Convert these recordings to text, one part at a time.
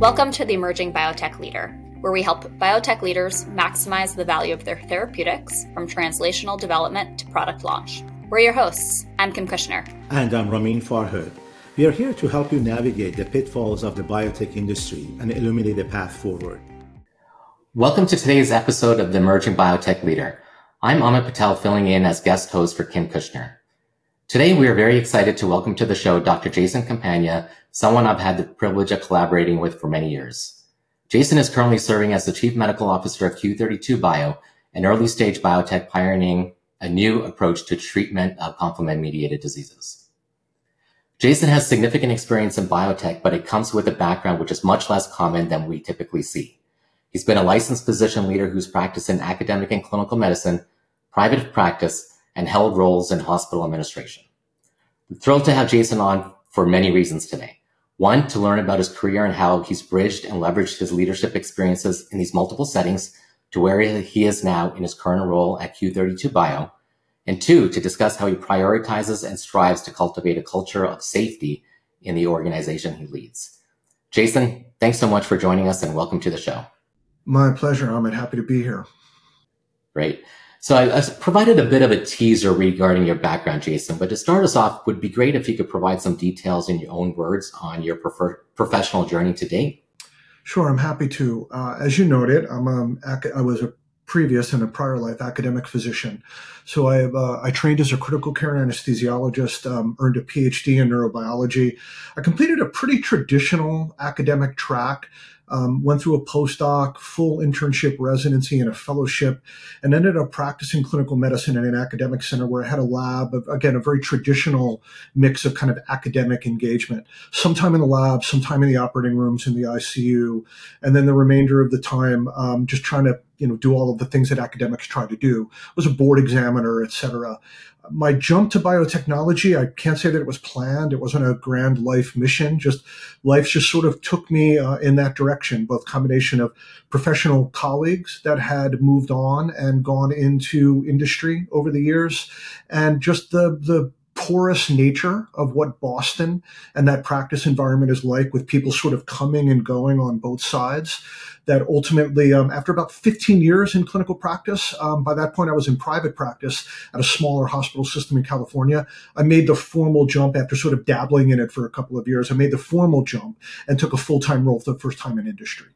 Welcome to the Emerging Biotech Leader, where we help biotech leaders maximize the value of their therapeutics from translational development to product launch. We're your hosts. I'm Kim Kushner. And I'm Ramin Farhood. We are here to help you navigate the pitfalls of the biotech industry and illuminate the path forward. Welcome to today's episode of the Emerging Biotech Leader. I'm Amit Patel filling in as guest host for Kim Kushner. Today, we are very excited to welcome to the show Dr. Jason Campagna, someone I've had the privilege of collaborating with for many years. Jason is currently serving as the Chief Medical Officer of Q32 Bio, an early stage biotech pioneering a new approach to treatment of complement mediated diseases. Jason has significant experience in biotech, but it comes with a background which is much less common than we typically see. He's been a licensed physician leader who's practiced in academic and clinical medicine, private practice, and held roles in hospital administration. I'm thrilled to have Jason on for many reasons today. One, to learn about his career and how he's bridged and leveraged his leadership experiences in these multiple settings to where he is now in his current role at Q32 Bio. And two, to discuss how he prioritizes and strives to cultivate a culture of safety in the organization he leads. Jason, thanks so much for joining us and welcome to the show. My pleasure. I'm happy to be here. Great. So I, I, provided a bit of a teaser regarding your background, Jason, but to start us off, would be great if you could provide some details in your own words on your prefer- professional journey to date. Sure, I'm happy to. Uh, as you noted, I'm um, I was a previous in a prior life academic physician. So I, uh, I trained as a critical care anesthesiologist, um, earned a PhD in neurobiology. I completed a pretty traditional academic track um, went through a postdoc, full internship residency, and a fellowship, and ended up practicing clinical medicine in an academic center where I had a lab of, again, a very traditional mix of kind of academic engagement. Sometime in the lab, sometime in the operating rooms, in the ICU, and then the remainder of the time um, just trying to you know do all of the things that academics try to do. Was a board examiner, et cetera my jump to biotechnology, I can't say that it was planned. It wasn't a grand life mission. Just life just sort of took me uh, in that direction, both combination of professional colleagues that had moved on and gone into industry over the years and just the, the porous nature of what Boston and that practice environment is like with people sort of coming and going on both sides that ultimately, um, after about 15 years in clinical practice, um, by that point I was in private practice at a smaller hospital system in California. I made the formal jump after sort of dabbling in it for a couple of years. I made the formal jump and took a full time role for the first time in industry.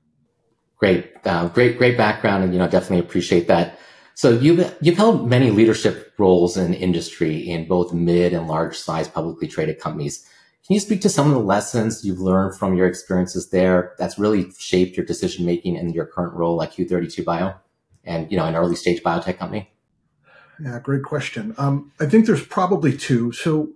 Great, uh, great, great background, and you know definitely appreciate that. So you've you've held many leadership roles in industry in both mid and large size publicly traded companies. Can you speak to some of the lessons you've learned from your experiences there that's really shaped your decision making in your current role at Q32 Bio and you know an early stage biotech company? Yeah, great question. Um, I think there's probably two. So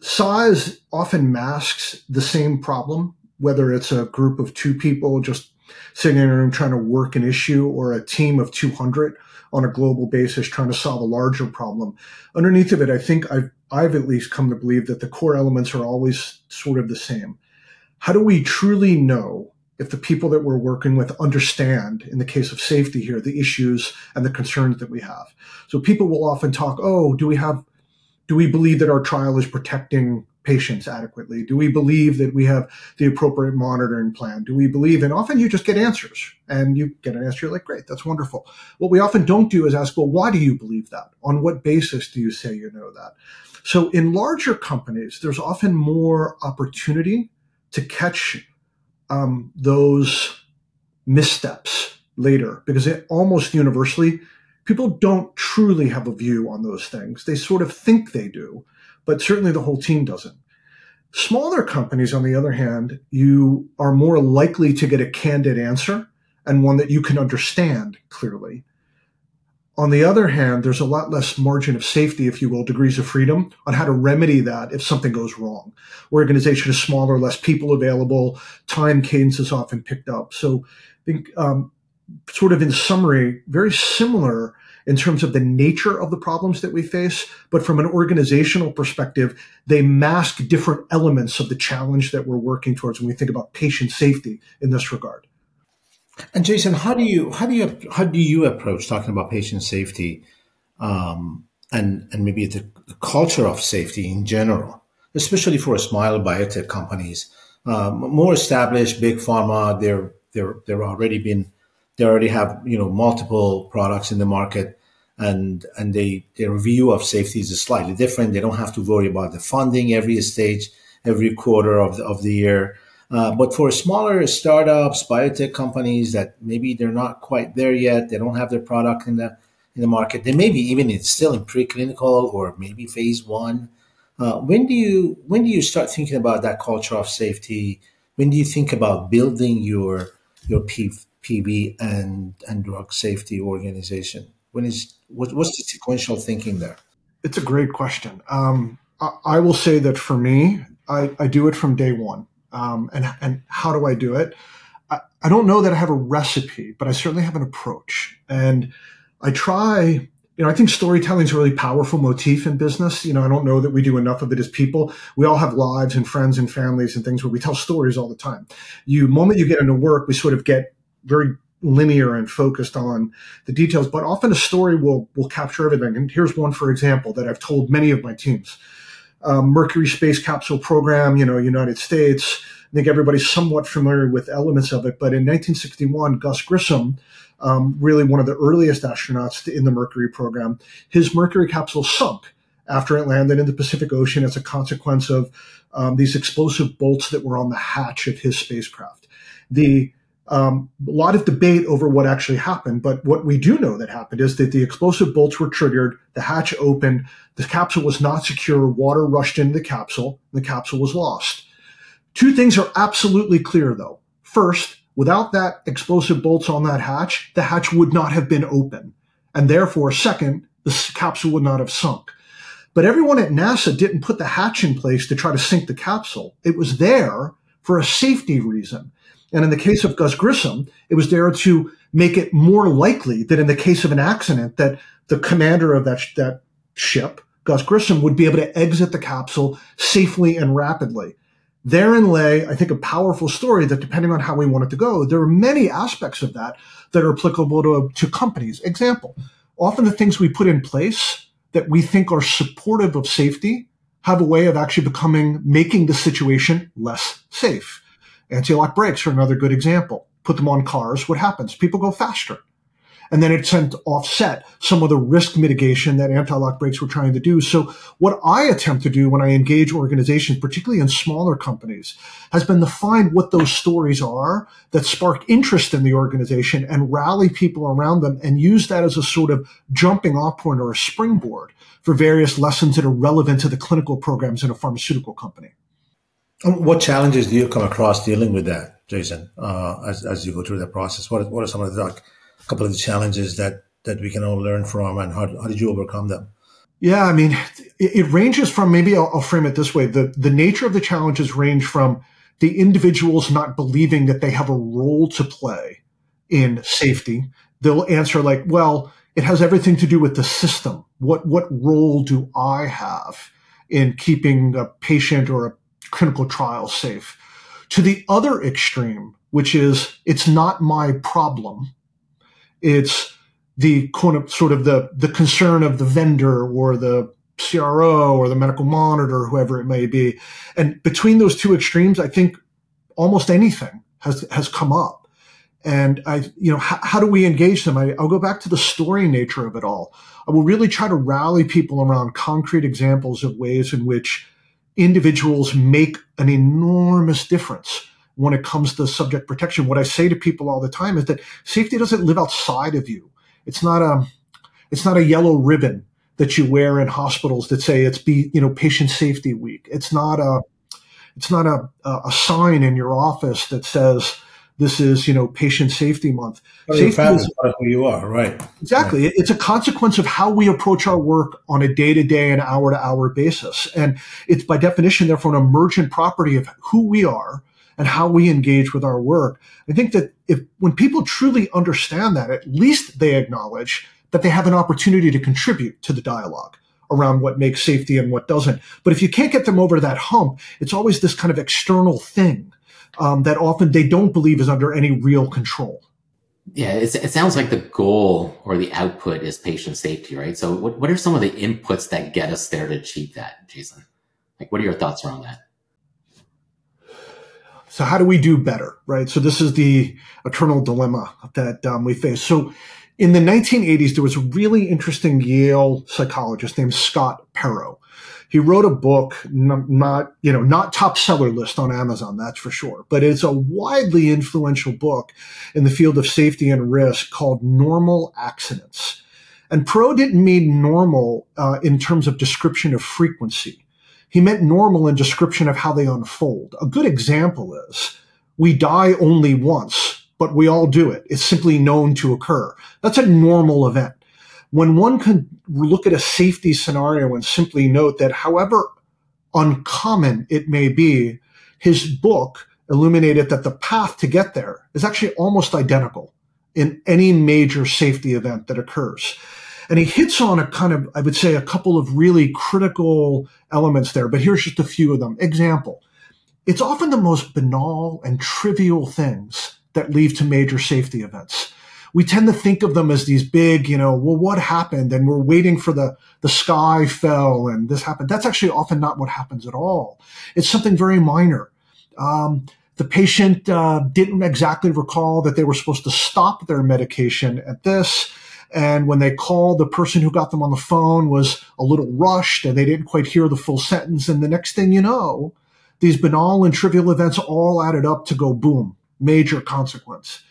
size often masks the same problem, whether it's a group of two people just sitting in a room trying to work an issue or a team of 200 on a global basis trying to solve a larger problem. Underneath of it, I think I've, I've at least come to believe that the core elements are always sort of the same. How do we truly know if the people that we're working with understand, in the case of safety here, the issues and the concerns that we have? So people will often talk, oh, do we have, do we believe that our trial is protecting patients adequately? Do we believe that we have the appropriate monitoring plan? Do we believe, and often you just get answers and you get an answer, you're like, great, that's wonderful. What we often don't do is ask, well, why do you believe that? On what basis do you say you know that? So in larger companies, there's often more opportunity to catch um, those missteps later because it almost universally people don't truly have a view on those things. They sort of think they do but certainly the whole team doesn't. Smaller companies, on the other hand, you are more likely to get a candid answer and one that you can understand clearly. On the other hand, there's a lot less margin of safety, if you will, degrees of freedom on how to remedy that if something goes wrong. Organization is smaller, less people available, time cadence is often picked up. So I think, um, sort of in summary, very similar in terms of the nature of the problems that we face, but from an organizational perspective, they mask different elements of the challenge that we're working towards when we think about patient safety in this regard. And Jason, how do you how do you how do you approach talking about patient safety, um, and and maybe the, the, culture of safety in general, especially for a small biotech companies? um, more established big pharma. They're they're they're already been they already have you know multiple products in the market, and and they their view of safety is slightly different. They don't have to worry about the funding every stage, every quarter of the, of the year. Uh, but for smaller startups, biotech companies that maybe they're not quite there yet, they don't have their product in the in the market. They maybe even it's still in preclinical or maybe phase one. Uh, when do you when do you start thinking about that culture of safety? When do you think about building your your P, PV and and drug safety organization? When is what, what's the sequential thinking there? It's a great question. Um, I, I, will say that for me, I, I do it from day one. Um, and and how do I do it? I, I don't know that I have a recipe, but I certainly have an approach. And I try you know, I think storytelling is a really powerful motif in business. You know, I don't know that we do enough of it as people. We all have lives and friends and families and things where we tell stories all the time. You, moment you get into work, we sort of get very linear and focused on the details, but often a story will, will capture everything. And here's one, for example, that I've told many of my teams. Um, Mercury space capsule program, you know, United States. I think everybody's somewhat familiar with elements of it, but in 1961, Gus Grissom, um, really one of the earliest astronauts in the Mercury program. His Mercury capsule sunk after it landed in the Pacific Ocean as a consequence of um, these explosive bolts that were on the hatch of his spacecraft. The um, a lot of debate over what actually happened, but what we do know that happened is that the explosive bolts were triggered, the hatch opened, the capsule was not secure, water rushed into the capsule, and the capsule was lost. Two things are absolutely clear though. First, Without that explosive bolts on that hatch, the hatch would not have been open. And therefore, second, the capsule would not have sunk. But everyone at NASA didn't put the hatch in place to try to sink the capsule. It was there for a safety reason. And in the case of Gus Grissom, it was there to make it more likely that in the case of an accident, that the commander of that, that ship, Gus Grissom, would be able to exit the capsule safely and rapidly. Therein lay, I think, a powerful story that depending on how we want it to go, there are many aspects of that that are applicable to, to companies. Example, often the things we put in place that we think are supportive of safety have a way of actually becoming, making the situation less safe. Anti-lock brakes are another good example. Put them on cars. What happens? People go faster and then it sent offset some of the risk mitigation that anti-lock brakes were trying to do. So what I attempt to do when I engage organizations, particularly in smaller companies, has been to find what those stories are that spark interest in the organization and rally people around them and use that as a sort of jumping off point or a springboard for various lessons that are relevant to the clinical programs in a pharmaceutical company. What challenges do you come across dealing with that, Jason, uh, as, as you go through that process? What, what are some of the like, couple of the challenges that that we can all learn from, and how, how did you overcome them? Yeah, I mean, it, it ranges from maybe I'll, I'll frame it this way: the the nature of the challenges range from the individuals not believing that they have a role to play in safety. They'll answer like, "Well, it has everything to do with the system. What what role do I have in keeping a patient or a clinical trial safe?" To the other extreme, which is it's not my problem it's the sort of the, the concern of the vendor or the CRO or the medical monitor, whoever it may be. And between those two extremes, I think almost anything has, has come up. And I, you know, how, how do we engage them? I, I'll go back to the story nature of it all. I will really try to rally people around concrete examples of ways in which individuals make an enormous difference when it comes to subject protection. What I say to people all the time is that safety doesn't live outside of you. It's not a, it's not a yellow ribbon that you wear in hospitals that say it's be, you know, patient safety week. It's not a, it's not a, a sign in your office that says this is, you know, patient safety month. Oh, safety is who you are, right? Exactly. Right. It's a consequence of how we approach our work on a day to day and hour to hour basis. And it's by definition, therefore, an emergent property of who we are and how we engage with our work. I think that if when people truly understand that, at least they acknowledge that they have an opportunity to contribute to the dialogue around what makes safety and what doesn't. But if you can't get them over that hump, it's always this kind of external thing um, that often they don't believe is under any real control. Yeah, it sounds like the goal or the output is patient safety, right? So, what, what are some of the inputs that get us there to achieve that, Jason? Like, what are your thoughts around that? So how do we do better, right? So this is the eternal dilemma that um, we face. So in the 1980s, there was a really interesting Yale psychologist named Scott Perrow. He wrote a book, not, you know, not top seller list on Amazon, that's for sure, but it's a widely influential book in the field of safety and risk called Normal Accidents. And Perrow didn't mean normal uh, in terms of description of frequency. He meant normal in description of how they unfold. A good example is we die only once, but we all do it. It's simply known to occur. That's a normal event. When one can look at a safety scenario and simply note that however uncommon it may be, his book illuminated that the path to get there is actually almost identical in any major safety event that occurs. And he hits on a kind of, I would say, a couple of really critical elements there, but here's just a few of them. Example. It's often the most banal and trivial things that lead to major safety events. We tend to think of them as these big, you know, well, what happened? And we're waiting for the, the sky fell and this happened. That's actually often not what happens at all. It's something very minor. Um, the patient uh, didn't exactly recall that they were supposed to stop their medication at this. And when they called, the person who got them on the phone was a little rushed and they didn't quite hear the full sentence. And the next thing you know, these banal and trivial events all added up to go boom, major consequence.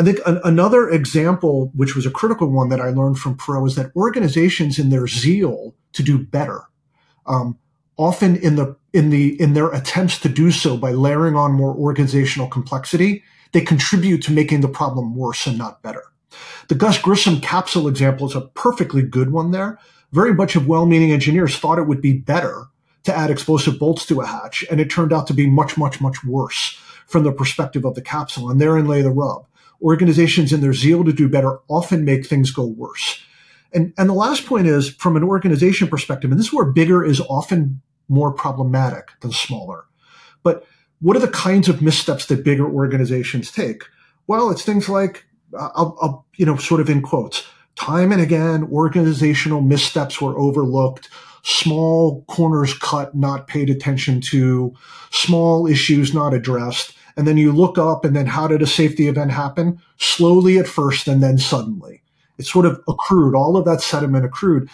I think an, another example, which was a critical one that I learned from Perrow, is that organizations in their zeal to do better, um, often in the in the in their attempts to do so by layering on more organizational complexity, they contribute to making the problem worse and not better. The Gus Grissom capsule example is a perfectly good one there. Very much of well-meaning engineers thought it would be better to add explosive bolts to a hatch, and it turned out to be much, much, much worse from the perspective of the capsule. And therein lay the rub. Organizations in their zeal to do better often make things go worse. And, and the last point is from an organization perspective, and this is where bigger is often more problematic than smaller. But what are the kinds of missteps that bigger organizations take? Well, it's things like I'll, I'll, you know, sort of in quotes, time and again, organizational missteps were overlooked, small corners cut, not paid attention to, small issues not addressed. And then you look up and then how did a safety event happen? Slowly at first and then suddenly. It sort of accrued, all of that sediment accrued.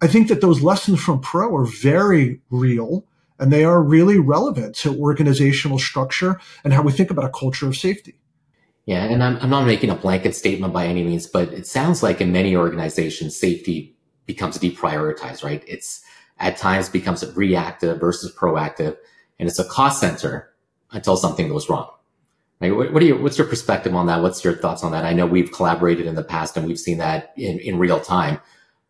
I think that those lessons from Perrow are very real and they are really relevant to organizational structure and how we think about a culture of safety. Yeah, and I'm, I'm not making a blanket statement by any means, but it sounds like in many organizations, safety becomes deprioritized, right? It's at times becomes reactive versus proactive, and it's a cost center until something goes wrong. Like, what, what are you, what's your perspective on that? What's your thoughts on that? I know we've collaborated in the past and we've seen that in, in real time,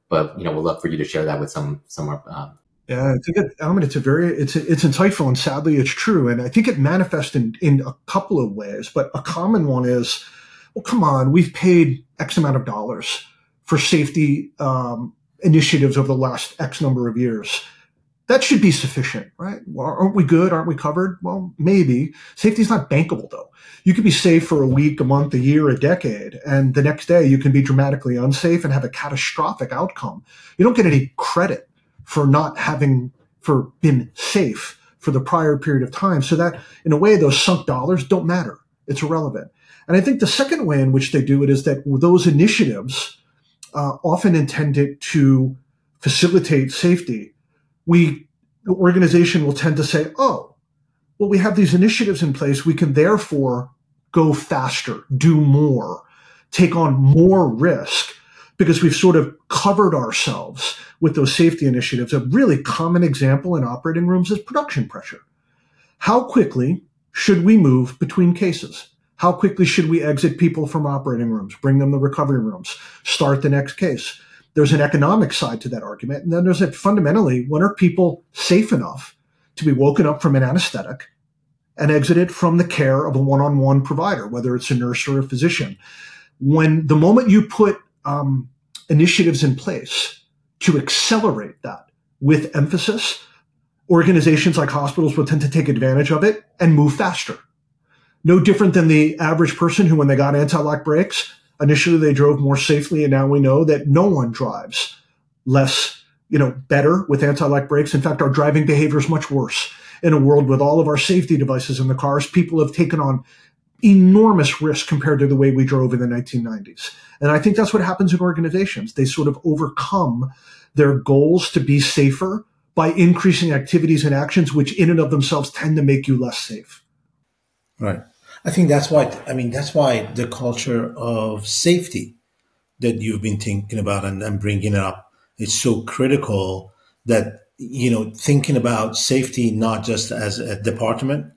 but you know, we'd love for you to share that with some, some, uh, yeah, I think it, I it's a very, it's, it's insightful and sadly it's true. And I think it manifests in, in a couple of ways, but a common one is, well, come on, we've paid X amount of dollars for safety, um, initiatives over the last X number of years. That should be sufficient, right? Aren't we good? Aren't we covered? Well, maybe. Safety is not bankable though. You could be safe for a week, a month, a year, a decade, and the next day you can be dramatically unsafe and have a catastrophic outcome. You don't get any credit for not having for been safe for the prior period of time. So that in a way, those sunk dollars don't matter. It's irrelevant. And I think the second way in which they do it is that those initiatives, uh, often intended to facilitate safety, we, the organization will tend to say, oh, well, we have these initiatives in place. We can therefore go faster, do more, take on more risk because we've sort of covered ourselves with those safety initiatives. A really common example in operating rooms is production pressure. How quickly should we move between cases? How quickly should we exit people from operating rooms, bring them to recovery rooms, start the next case? There's an economic side to that argument. And then there's a fundamentally, when are people safe enough to be woken up from an anesthetic and exited from the care of a one-on-one provider, whether it's a nurse or a physician? When the moment you put um, initiatives in place to accelerate that with emphasis, organizations like hospitals will tend to take advantage of it and move faster. No different than the average person who, when they got anti-lock brakes, initially they drove more safely, and now we know that no one drives less, you know, better with anti-lock brakes. In fact, our driving behavior is much worse. in a world with all of our safety devices in the cars, people have taken on enormous risk compared to the way we drove in the 1990s. And I think that's what happens in organizations. They sort of overcome their goals to be safer by increasing activities and actions, which in and of themselves tend to make you less safe. Right. I think that's why, I mean, that's why the culture of safety that you've been thinking about and, and bringing it up is so critical that, you know, thinking about safety, not just as a department,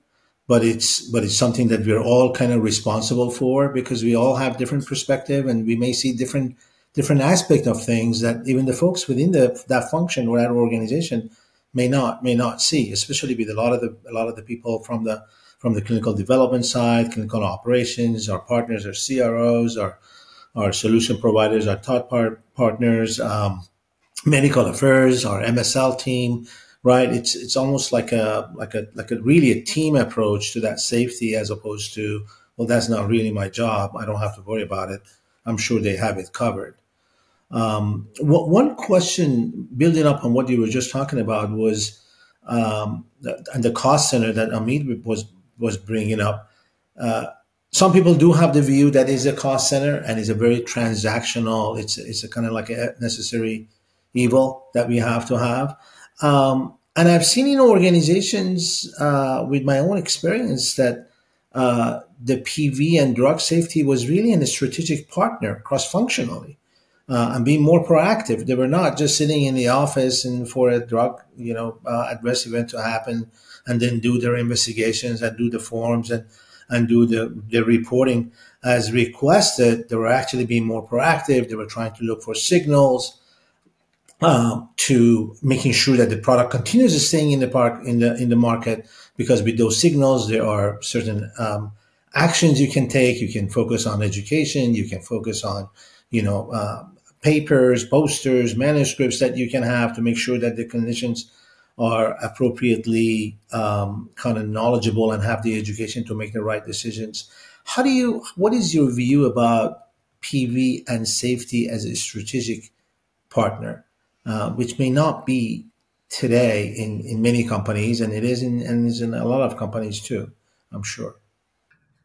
but it's but it's something that we're all kind of responsible for because we all have different perspective and we may see different different aspect of things that even the folks within the that function or that organization may not may not see especially with a lot of the a lot of the people from the from the clinical development side clinical operations our partners our cros our our solution providers our thought part partners um, medical affairs our msl team right? It's it's almost like a like a like a really a team approach to that safety as opposed to well, that's not really my job. I don't have to worry about it. I'm sure they have it covered. Um, one question building up on what you were just talking about was um, and the cost center that Amit was was bringing up. Uh, some people do have the view that is a cost center and is a very transactional. It's it's a kind of like a necessary evil that we have to have. Um, and I've seen in organizations uh, with my own experience that uh, the PV and drug safety was really in a strategic partner cross functionally uh, and being more proactive. They were not just sitting in the office and for a drug, you know, uh, adverse event to happen and then do their investigations and do the forms and, and do the, the reporting as requested. They were actually being more proactive. They were trying to look for signals uh, to making sure that the product continues to staying in the park in the in the market because with those signals there are certain um, actions you can take you can focus on education you can focus on you know uh, papers posters manuscripts that you can have to make sure that the clinicians are appropriately um, kind of knowledgeable and have the education to make the right decisions how do you what is your view about pv and safety as a strategic partner uh, which may not be today in, in many companies, and it is in and is in a lot of companies too. I'm sure.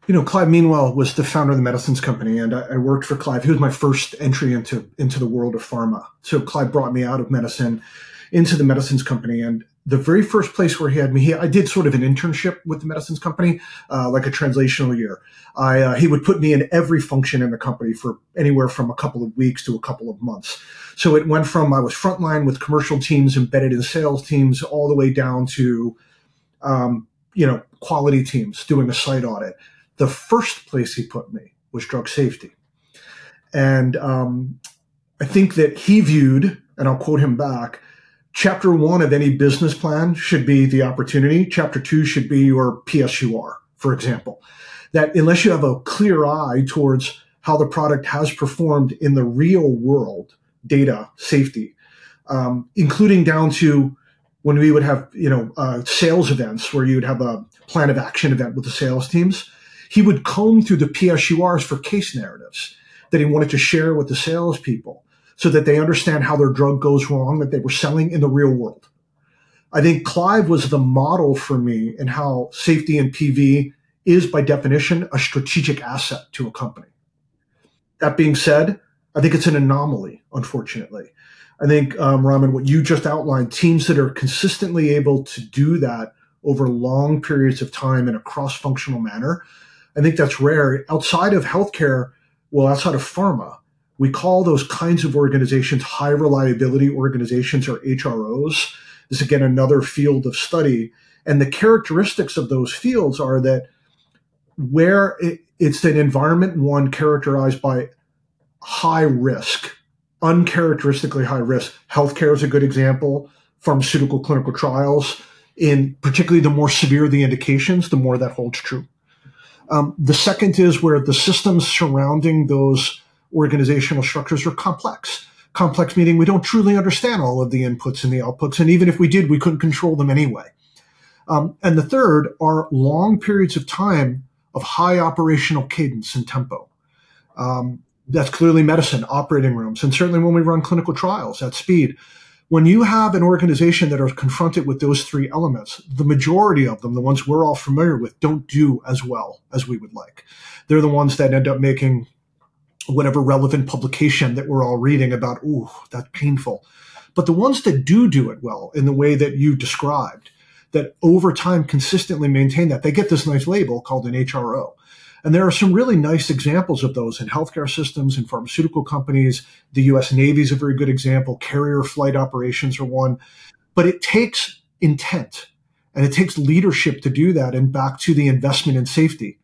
You know, Clive Meanwell was the founder of the medicines company, and I, I worked for Clive. He was my first entry into into the world of pharma. So Clive brought me out of medicine into the medicines company, and the very first place where he had me, he, I did sort of an internship with the medicines company, uh, like a translational year. I, uh, he would put me in every function in the company for anywhere from a couple of weeks to a couple of months. So it went from I was frontline with commercial teams embedded in sales teams all the way down to, um, you know, quality teams doing a site audit. The first place he put me was drug safety. And um, I think that he viewed, and I'll quote him back, chapter one of any business plan should be the opportunity. Chapter two should be your PSUR, for example. That unless you have a clear eye towards how the product has performed in the real world, data safety, um, including down to when we would have, you know, uh, sales events where you would have a plan of action event with the sales teams. He would comb through the PSURs for case narratives that he wanted to share with the salespeople so that they understand how their drug goes wrong that they were selling in the real world. I think Clive was the model for me in how safety and PV is by definition a strategic asset to a company. That being said, I think it's an anomaly, unfortunately. I think, um, Raman, what you just outlined, teams that are consistently able to do that over long periods of time in a cross functional manner, I think that's rare. Outside of healthcare, well, outside of pharma, we call those kinds of organizations high reliability organizations or HROs. This is again another field of study. And the characteristics of those fields are that where it, it's an environment one characterized by high risk, uncharacteristically high risk. Healthcare is a good example, pharmaceutical clinical trials. In particularly the more severe the indications, the more that holds true. Um, the second is where the systems surrounding those organizational structures are complex. Complex meaning we don't truly understand all of the inputs and the outputs. And even if we did, we couldn't control them anyway. Um, and the third are long periods of time of high operational cadence and tempo. Um, that's clearly medicine, operating rooms, and certainly when we run clinical trials at speed. when you have an organization that are confronted with those three elements, the majority of them, the ones we're all familiar with, don't do as well as we would like. They're the ones that end up making whatever relevant publication that we're all reading about, ooh, that's painful. But the ones that do do it well in the way that you described, that over time consistently maintain that, they get this nice label called an HRO. And there are some really nice examples of those in healthcare systems and pharmaceutical companies. The US Navy is a very good example. Carrier flight operations are one. But it takes intent and it takes leadership to do that. And back to the investment in safety.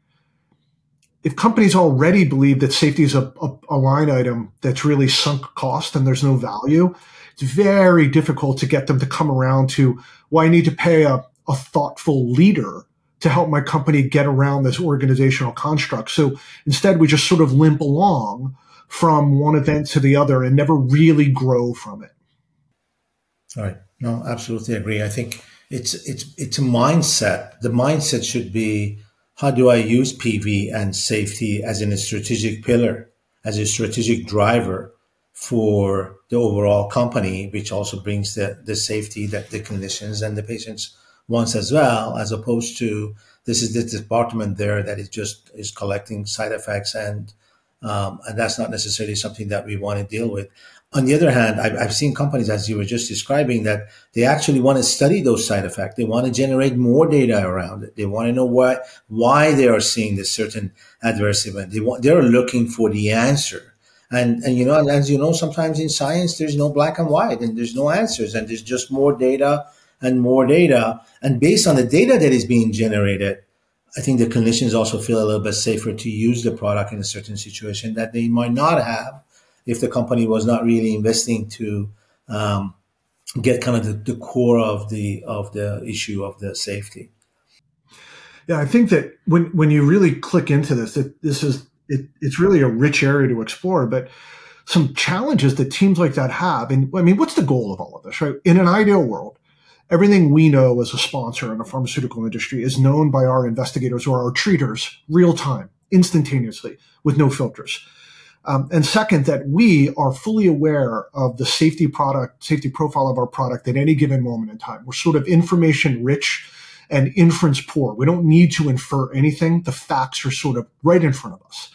If companies already believe that safety is a, a, a line item that's really sunk cost and there's no value, it's very difficult to get them to come around to, well, I need to pay a, a thoughtful leader to help my company get around this organizational construct. So instead, we just sort of limp along from one event to the other and never really grow from it. All right. No, absolutely agree. I think it's it's it's a mindset. The mindset should be how do I use PV and safety as in a strategic pillar, as a strategic driver for the overall company, which also brings the, the safety that the clinicians and the patients wants as well, as opposed to this is the department there that is just is collecting side effects and um, and that's not necessarily something that we want to deal with. On the other hand, I've, I've seen companies, as you were just describing, that they actually want to study those side effects. They want to generate more data around it. They want to know what, why they are seeing this certain adverse event. They want, they're looking for the answer. And, and, you know, as you know, sometimes in science, there's no black and white and there's no answers and there's just more data and more data. And based on the data that is being generated, I think the clinicians also feel a little bit safer to use the product in a certain situation that they might not have if the company was not really investing to um, get kind of the, the, core of the of the issue of the safety. Yeah, I think that when when you really click into this, that this is it, it's really a rich area to explore. But some challenges that teams like that have, and I mean, what's the goal of all of this, right? In an ideal world, everything we know as a sponsor in the pharmaceutical industry is known by our investigators or our treaters real time, instantaneously, with no filters. Um, and second, that we are fully aware of the safety product, safety profile of our product at any given moment in time. We're sort of information rich and inference poor. We don't need to infer anything. The facts are sort of right in front of us.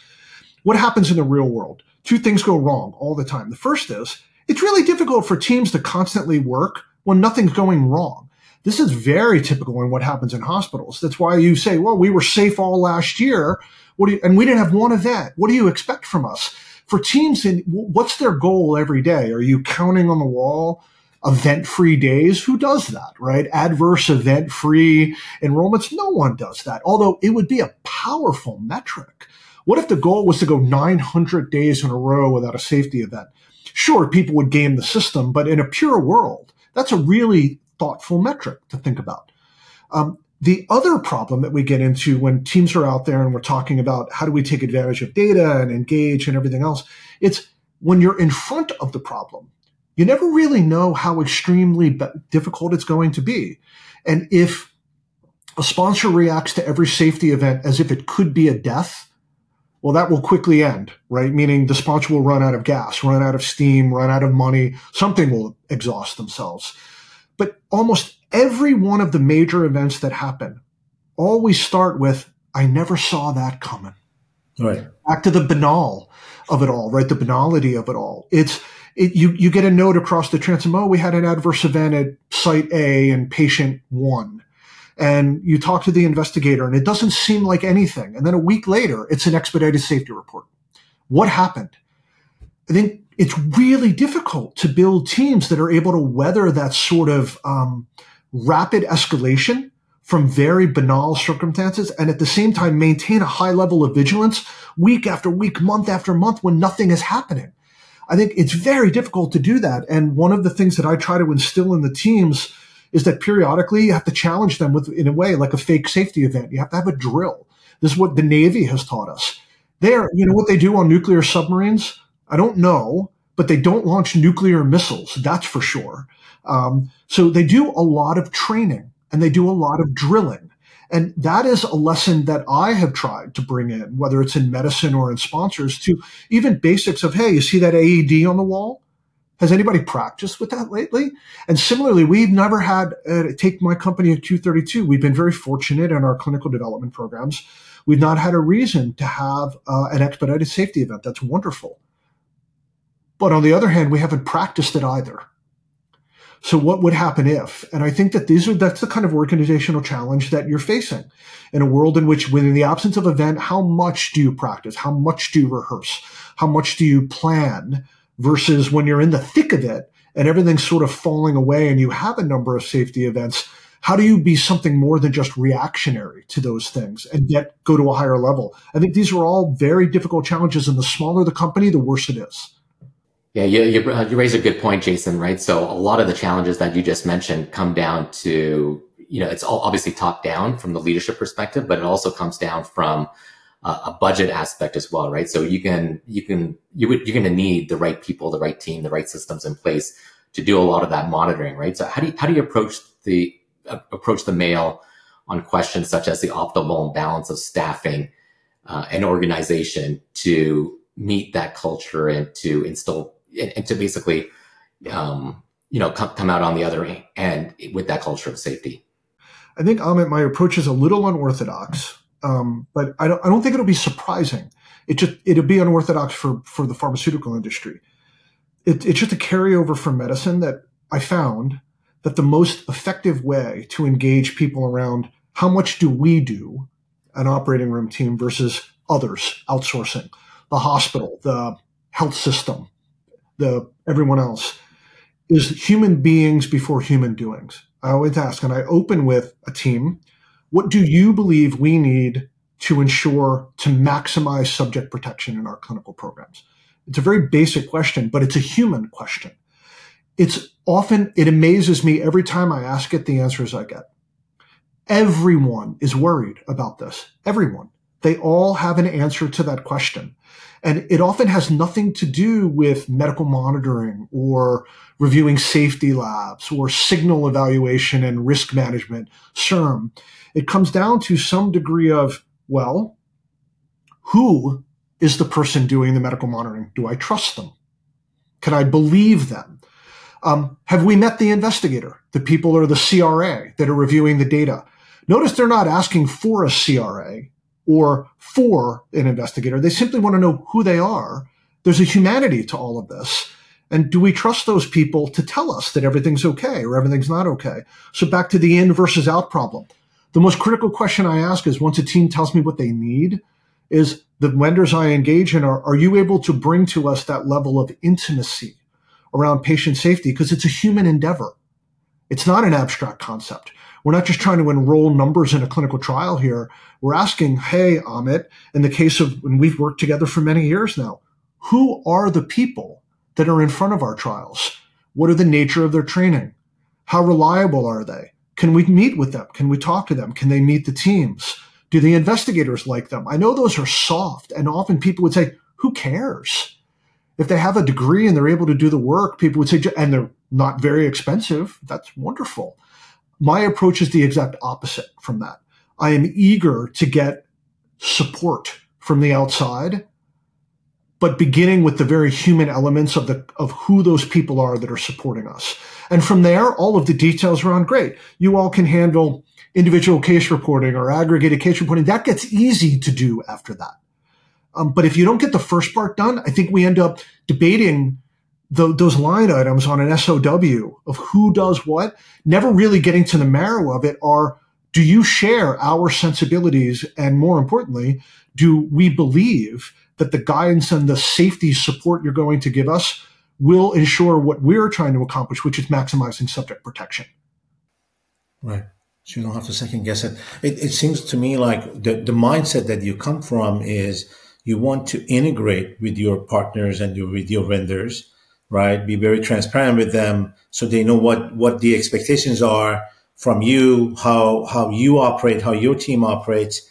What happens in the real world? Two things go wrong all the time. The first is it's really difficult for teams to constantly work when nothing's going wrong. This is very typical in what happens in hospitals. That's why you say, well, we were safe all last year. What do you, and we didn't have one event. What do you expect from us? For teams, in, what's their goal every day? Are you counting on the wall event free days? Who does that, right? Adverse event free enrollments? No one does that. Although it would be a powerful metric. What if the goal was to go 900 days in a row without a safety event? Sure, people would game the system, but in a pure world, that's a really thoughtful metric to think about. Um, the other problem that we get into when teams are out there and we're talking about how do we take advantage of data and engage and everything else, it's when you're in front of the problem, you never really know how extremely difficult it's going to be. And if a sponsor reacts to every safety event as if it could be a death, well, that will quickly end, right? Meaning the sponsor will run out of gas, run out of steam, run out of money. Something will exhaust themselves. But almost every one of the major events that happen always start with, I never saw that coming. Right. Back to the banal of it all, right? The banality of it all. It's, it, you, you get a note across the transom. Oh, we had an adverse event at site A and patient one and you talk to the investigator and it doesn't seem like anything. And then a week later, it's an expedited safety report. What happened? I think it's really difficult to build teams that are able to weather that sort of um, rapid escalation from very banal circumstances and at the same time maintain a high level of vigilance week after week, month after month when nothing is happening. I think it's very difficult to do that. And one of the things that I try to instill in the teams is that periodically you have to challenge them with, in a way, like a fake safety event. You have to have a drill. This is what the Navy has taught us. There, you know what they do on nuclear submarines? I don't know, but they don't launch nuclear missiles. That's for sure. Um, so they do a lot of training and they do a lot of drilling. And that is a lesson that I have tried to bring in, whether it's in medicine or in sponsors, to even basics of, hey, you see that AED on the wall? Has anybody practiced with that lately? And similarly, we've never had, uh, take my company at Q32, we've been very fortunate in our clinical development programs. We've not had a reason to have uh, an expedited safety event. That's wonderful. But on the other hand, we haven't practiced it either. So what would happen if? And I think that these are, that's the kind of organizational challenge that you're facing in a world in which within the absence of event, how much do you practice? How much do you rehearse? How much do you plan versus when you're in the thick of it and everything's sort of falling away and you have a number of safety events? How do you be something more than just reactionary to those things and yet go to a higher level? I think these are all very difficult challenges and the smaller the company, the worse it is. Yeah, you, you, you raise a good point, Jason, right? So a lot of the challenges that you just mentioned come down to, you know, it's all obviously top down from the leadership perspective, but it also comes down from uh, a budget aspect as well, right? So you can, you can, you would, you're going to need the right people, the right team, the right systems in place to do a lot of that monitoring, right? So how do you, how do you approach the, uh, approach the mail on questions such as the optimal balance of staffing uh, and organization to meet that culture and to instill and, to basically, um, you know, come, come out on the other end with that culture of safety. I think Amit, my approach is a little unorthodox, um, but I don't, I don't think it'll be surprising. It just it'll be unorthodox for for the pharmaceutical industry. It, it's just a carryover from medicine that I found that the most effective way to engage people around how much do we do an operating room team versus others outsourcing the hospital, the health system, the everyone else is human beings before human doings. I always ask, and I open with a team. What do you believe we need to ensure to maximize subject protection in our clinical programs? It's a very basic question, but it's a human question. It's often, it amazes me every time I ask it, the answers I get. Everyone is worried about this. Everyone. They all have an answer to that question. And it often has nothing to do with medical monitoring or reviewing safety labs or signal evaluation and risk management, SIRM. It comes down to some degree of, well, who is the person doing the medical monitoring? Do I trust them? Can I believe them? Um, have we met the investigator, the people or the CRA that are reviewing the data? Notice they're not asking for a CRA or for an investigator. They simply want to know who they are. There's a humanity to all of this. And do we trust those people to tell us that everything's okay or everything's not okay? So back to the in versus out problem. The most critical question I ask is once a team tells me what they need is the vendors I engage in are, are you able to bring to us that level of intimacy around patient safety? Because it's a human endeavor. It's not an abstract concept. We're not just trying to enroll numbers in a clinical trial here. We're asking, hey, Amit, in the case of, and we've worked together for many years now, who are the people that are in front of our trials? What are the nature of their training? How reliable are they? Can we meet with them? Can we talk to them? Can they meet the teams? Do the investigators like them? I know those are soft, and often people would say, who cares? If they have a degree and they're able to do the work, people would say, and they're not very expensive, that's wonderful. My approach is the exact opposite from that. I am eager to get support from the outside, but beginning with the very human elements of the of who those people are that are supporting us. And from there, all of the details around great. You all can handle individual case reporting or aggregated case reporting. That gets easy to do after that. Um, but if you don't get the first part done, I think we end up debating the, those line items on an SOW of who does what, never really getting to the marrow of it are, do you share our sensibilities? And more importantly, do we believe that the guidance and the safety support you're going to give us will ensure what we're trying to accomplish, which is maximizing subject protection? Right. So you don't have to second guess it. It, it seems to me like the, the mindset that you come from is you want to integrate with your partners and your, with your vendors right? Be very transparent with them so they know what, what the expectations are from you, how, how you operate, how your team operates.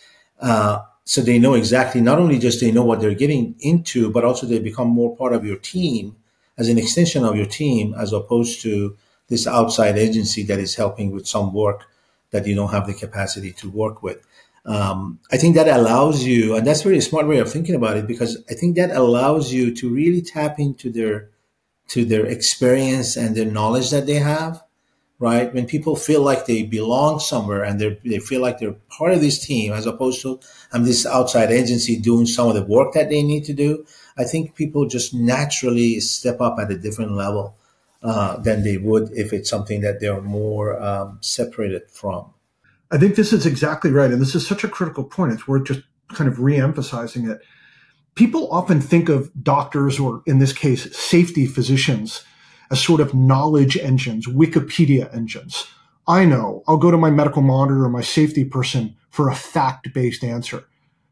Uh, so they know exactly, not only just they know what they're getting into, but also they become more part of your team as an extension of your team, as opposed to this outside agency that is helping with some work that you don't have the capacity to work with. Um, I think that allows you, and that's a very smart way of thinking about it, because I think that allows you to really tap into their to their experience and their knowledge that they have, right? When people feel like they belong somewhere and they they feel like they're part of this team, as opposed to I'm this outside agency doing some of the work that they need to do. I think people just naturally step up at a different level uh, than they would if it's something that they're more um, separated from. I think this is exactly right. And this is such a critical point. It's worth just kind of re-emphasizing it. People often think of doctors, or in this case, safety physicians, as sort of knowledge engines, Wikipedia engines. I know I'll go to my medical monitor or my safety person for a fact based answer.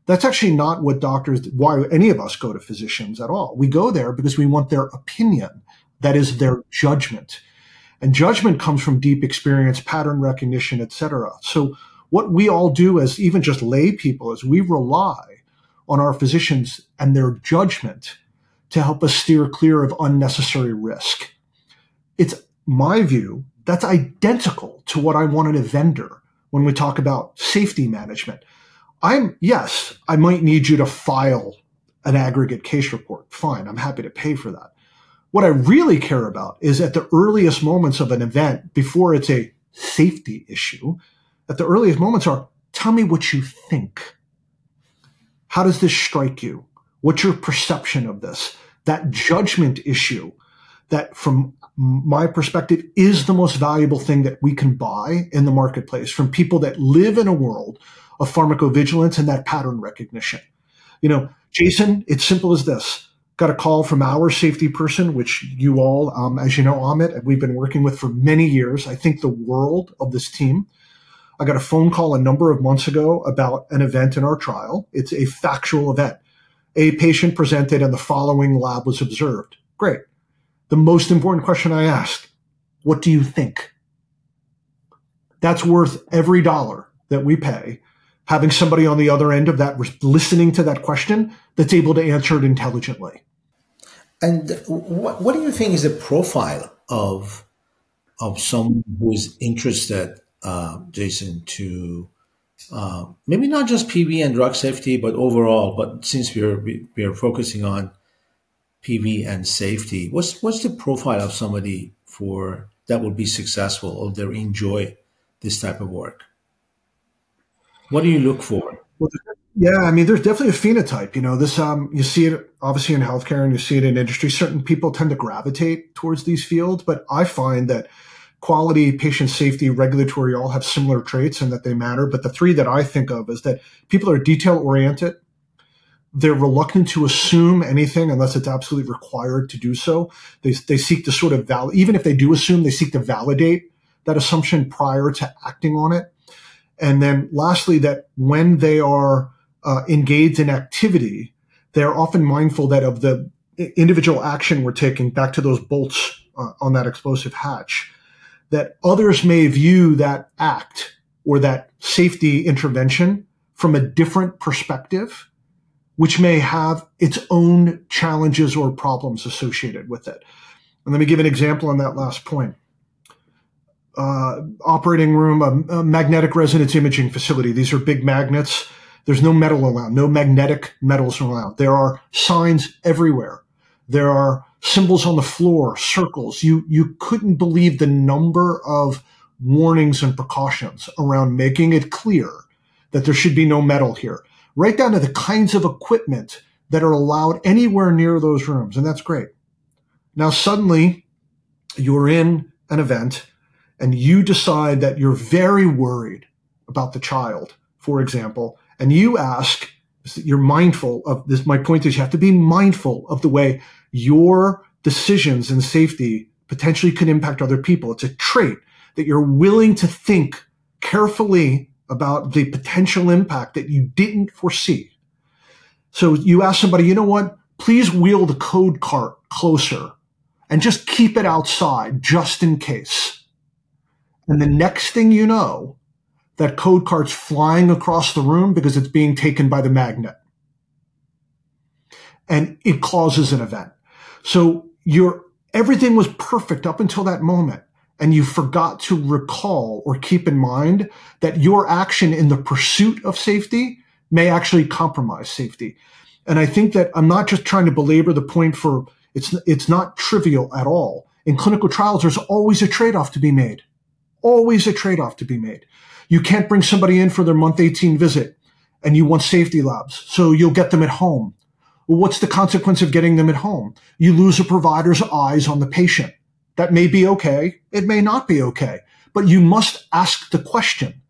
That's actually not what doctors, why any of us go to physicians at all. We go there because we want their opinion. That is their judgment. And judgment comes from deep experience, pattern recognition, etc. So what we all do as even just lay people is we rely on our physicians and their judgment to help us steer clear of unnecessary risk. It's my view that's identical to what I want in a vendor when we talk about safety management. I'm, yes, I might need you to file an aggregate case report. Fine. I'm happy to pay for that. What I really care about is at the earliest moments of an event before it's a safety issue, at the earliest moments are tell me what you think. How does this strike you? What's your perception of this? That judgment issue that from my perspective is the most valuable thing that we can buy in the marketplace from people that live in a world of pharmacovigilance and that pattern recognition. You know, Jason, it's simple as this. Got a call from our safety person, which you all, um, as you know, Amit, we've been working with for many years. I think the world of this team. I got a phone call a number of months ago about an event in our trial. It's a factual event. A patient presented and the following lab was observed. Great. The most important question I ask, what do you think? That's worth every dollar that we pay having somebody on the other end of that listening to that question that's able to answer it intelligently. And what, what do you think is the profile of of someone who is interested, uh, Jason, to uh, maybe not just PV and drug safety, but overall. But since we're we're focusing on PV and safety, what's what's the profile of somebody for that would be successful or they enjoy this type of work? What do you look for? Yeah, I mean, there's definitely a phenotype. You know, this um, you see it obviously in healthcare, and you see it in industry. Certain people tend to gravitate towards these fields, but I find that quality, patient safety, regulatory all have similar traits and that they matter. But the three that I think of is that people are detail oriented. They're reluctant to assume anything unless it's absolutely required to do so. They, they seek to sort of validate, even if they do assume, they seek to validate that assumption prior to acting on it. And then lastly, that when they are uh, engaged in activity, they're often mindful that of the individual action we're taking back to those bolts uh, on that explosive hatch, that others may view that act or that safety intervention from a different perspective, which may have its own challenges or problems associated with it. And let me give an example on that last point uh, operating room, a, a, magnetic resonance imaging facility. These are big magnets. There's no metal allowed, no magnetic metals allowed. There are signs everywhere. There are symbols on the floor, circles. You you couldn't believe the number of warnings and precautions around making it clear that there should be no metal here, right down to the kinds of equipment that are allowed anywhere near those rooms, and that's great. Now suddenly, you're in an event and you decide that you're very worried about the child, for example, and you ask, you're mindful of this. My point is you have to be mindful of the way your decisions and safety potentially could impact other people. It's a trait that you're willing to think carefully about the potential impact that you didn't foresee. So you ask somebody, you know what? Please wheel the code cart closer and just keep it outside just in case. And the next thing you know, that code cart's flying across the room because it's being taken by the magnet. And it causes an event. So your everything was perfect up until that moment. And you forgot to recall or keep in mind that your action in the pursuit of safety may actually compromise safety. And I think that I'm not just trying to belabor the point for It's, it's not trivial at all. In clinical trials, there's always a trade-off to be made. Always a trade-off to be made. You can't bring somebody in for their month 18 visit and you want safety labs. So you'll get them at home. Well, what's the consequence of getting them at home? You lose a provider's eyes on the patient. That may be okay. It may not be okay, but you must ask the question.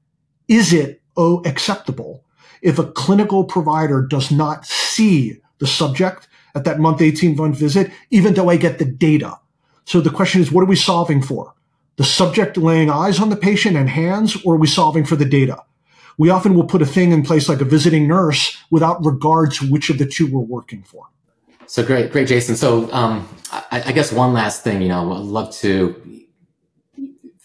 Is it oh, acceptable if a clinical provider does not see the subject at that month 18 month visit, even though I get the data? So the question is, what are we solving for? The subject laying eyes on the patient and hands, or are we solving for the data? We often will put a thing in place like a visiting nurse without regard to which of the two we're working for. So great, great, Jason. So um, I, I, guess one last thing, you know, I'd love to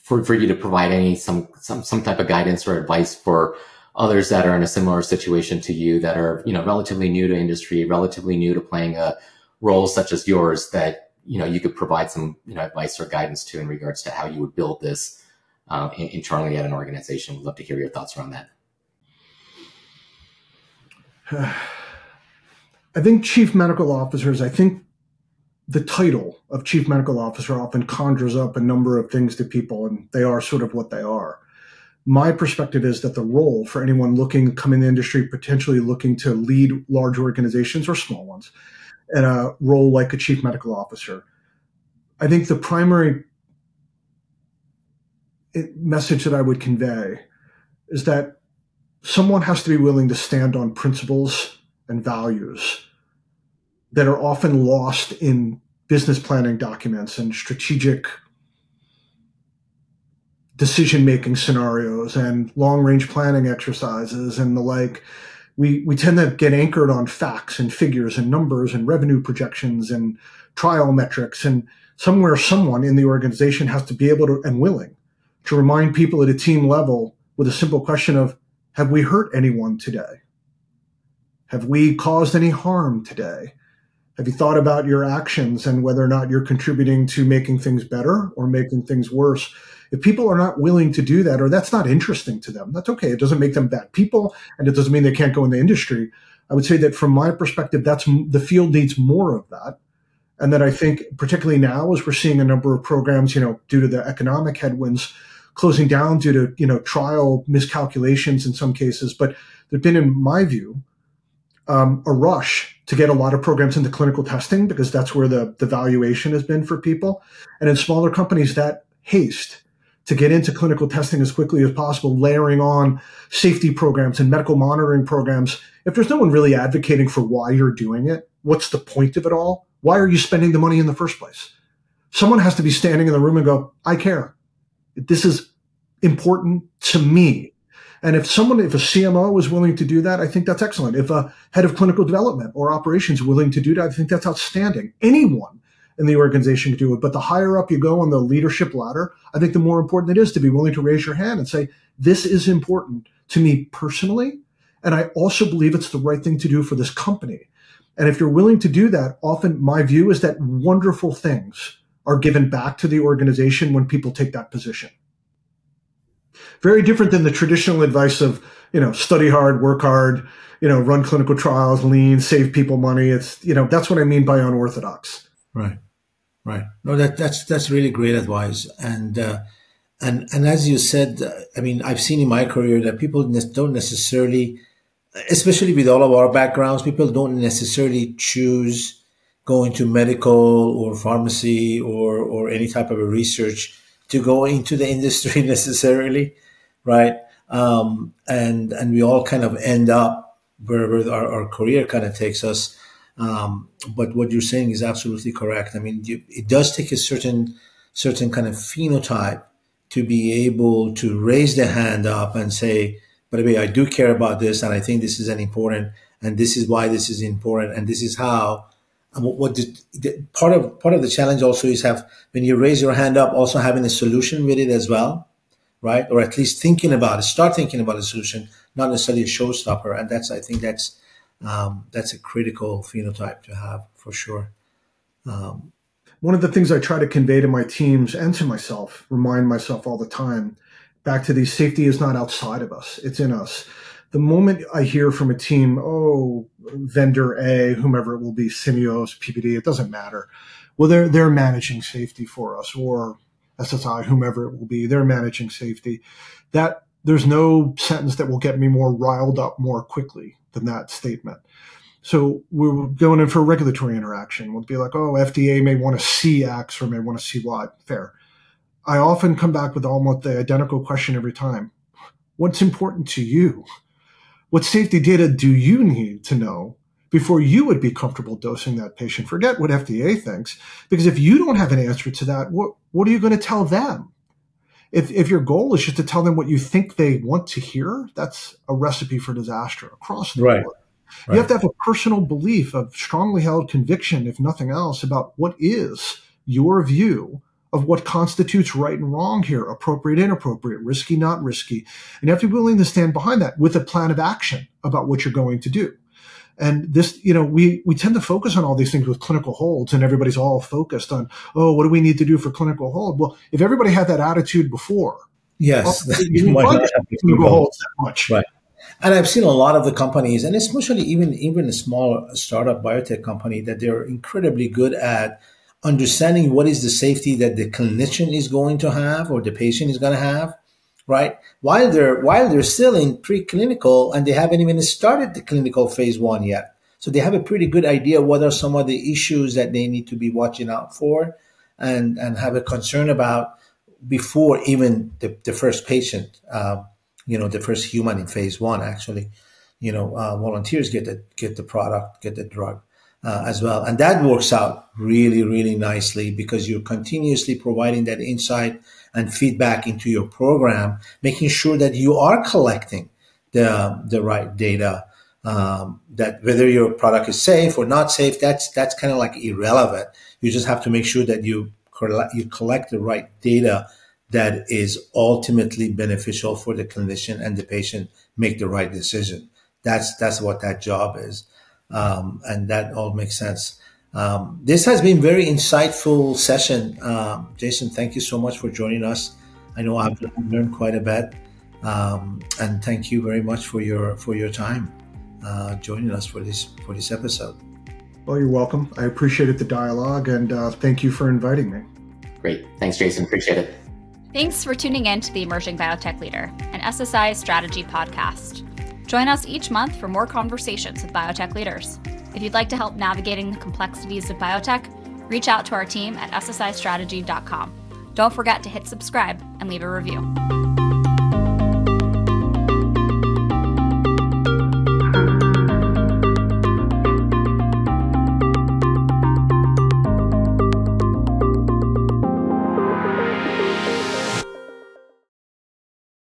for, for you to provide any some some some type of guidance or advice for others that are in a similar situation to you that are you know relatively new to industry, relatively new to playing a role such as yours that you know you could provide some you know advice or guidance to in regards to how you would build this uh, internally at an organization. We'd love to hear your thoughts around that. I think chief medical officers, I think the title of chief medical officer often conjures up a number of things to people, and they are sort of what they are. My perspective is that the role for anyone looking coming in the industry, potentially looking to lead large organizations or small ones, and a role like a chief medical officer, I think the primary eh, message that I would convey is that someone has to be willing to stand on principles and values that are often lost in business planning documents and strategic decision making scenarios and long range planning exercises and the like. We we tend to get anchored on facts and figures and numbers and revenue projections and trial metrics and somewhere someone in the organization has to be able to and willing to remind people at a team level with a simple question of have we hurt anyone today have we caused any harm today have you thought about your actions and whether or not you're contributing to making things better or making things worse? If people are not willing to do that or that's not interesting to them, that's okay. It doesn't make them bad people and it doesn't mean they can't go in the industry. I would say that from my perspective, that's the field needs more of that. And that I think particularly now as we're seeing a number of programs, you know, due to the economic headwinds closing down due to, you know, trial miscalculations in some cases, but there's been, in my view, um, a rush to get a lot of programs into clinical testing because that's where the, the valuation has been for people. And in smaller companies, that haste to get into clinical testing as quickly as possible, layering on safety programs and medical monitoring programs. If there's no one really advocating for why you're doing it, what's the point of it all? Why are you spending the money in the first place? Someone has to be standing in the room and go, I care. This is important to me. And if someone, if a CMO is willing to do that, I think that's excellent. If a head of clinical development or operations willing to do that, I think that's outstanding. Anyone in the organization can do it. But the higher up you go on the leadership ladder, I think the more important it is to be willing to raise your hand and say, this is important to me personally. And I also believe it's the right thing to do for this company. And if you're willing to do that, often my view is that wonderful things are given back to the organization when people take that position. Very different than the traditional advice of, you know, study hard, work hard, you know, run clinical trials, lean, save people money. It's, you know, that's what I mean by unorthodox. Right. Right. No, that, that's, that's really great advice. And, uh, and, and as you said, I mean, I've seen in my career that people don't necessarily, especially with all of our backgrounds, people don't necessarily choose going to medical or pharmacy or, or any type of a research to go into the industry necessarily, right? Um, and and we all kind of end up wherever our, our career kind of takes us. Um, but what you're saying is absolutely correct. I mean, you, it does take a certain certain kind of phenotype to be able to raise the hand up and say, by the way, I do care about this, and I think this is an important, and this is why this is important, and this is how what the, the, part of part of the challenge also is have when you raise your hand up, also having a solution with it as well, right? Or at least thinking about it, start thinking about a solution, not necessarily a showstopper. And that's I think that's um, that's a critical phenotype to have for sure. Um, One of the things I try to convey to my teams and to myself, remind myself all the time, back to the safety is not outside of us; it's in us the moment I hear from a team, oh, vendor A, whomever it will be, Syneos, PPD, it doesn't matter. Well, they're they're managing safety for us, or SSI, whomever it will be, they're managing safety. That there's no sentence that will get me more riled up more quickly than that statement. So we're going in for a regulatory interaction. We'll be like, oh, FDA may want to see X or may want to see Y. Fair. I often come back with almost the identical question every time. What's important to you? What safety data do you need to know before you would be comfortable dosing that patient? Forget what FDA thinks, because if you don't have an answer to that, what, what are you going to tell them? If, if your goal is just to tell them what you think they want to hear, that's a recipe for disaster across the right. board. Right. You have to have a personal belief, a strongly held conviction, if nothing else, about what is your view of what constitutes right and wrong here, appropriate, inappropriate, risky, not risky. And you have to be willing to stand behind that with a plan of action about what you're going to do. And this, you know, we, we tend to focus on all these things with clinical holds and everybody's all focused on, oh, what do we need to do for clinical hold? Well, if everybody had that attitude before, yes, well, you might not have clinical holds that much. Right. And I've seen a lot of the companies, and especially even even a small startup biotech company, that they're incredibly good at understanding what is the safety that the clinician is going to have or the patient is going to have, right? While they're while they're still in preclinical and they haven't even started the clinical phase one yet. So they have a pretty good idea what are some of the issues that they need to be watching out for and, and have a concern about before even the, the first patient, uh, you know, the first human in phase one actually, you know, uh, volunteers get the, get the product, get the drug uh, as well. And that works out really, really nicely because you're continuously providing that insight and feedback into your program, making sure that you are collecting the, the right data. Um, that whether your product is safe or not safe, that's that's kind of like irrelevant. You just have to make sure that you collect, you collect the right data that is ultimately beneficial for the clinician and the patient make the right decision. That's that's what that job is um, and that all makes sense. Um, this has been very insightful session, um, Jason. Thank you so much for joining us. I know I've learned quite a bit, um, and thank you very much for your for your time uh, joining us for this for this episode. Well, you're welcome. I appreciated the dialogue, and uh, thank you for inviting me. Great, thanks, Jason. Appreciate it. Thanks for tuning in to the Emerging Biotech Leader, an SSI strategy podcast. Join us each month for more conversations with biotech leaders. If you'd like to help navigating the complexities of biotech, reach out to our team at ssistrategy.com. Don't forget to hit subscribe and leave a review.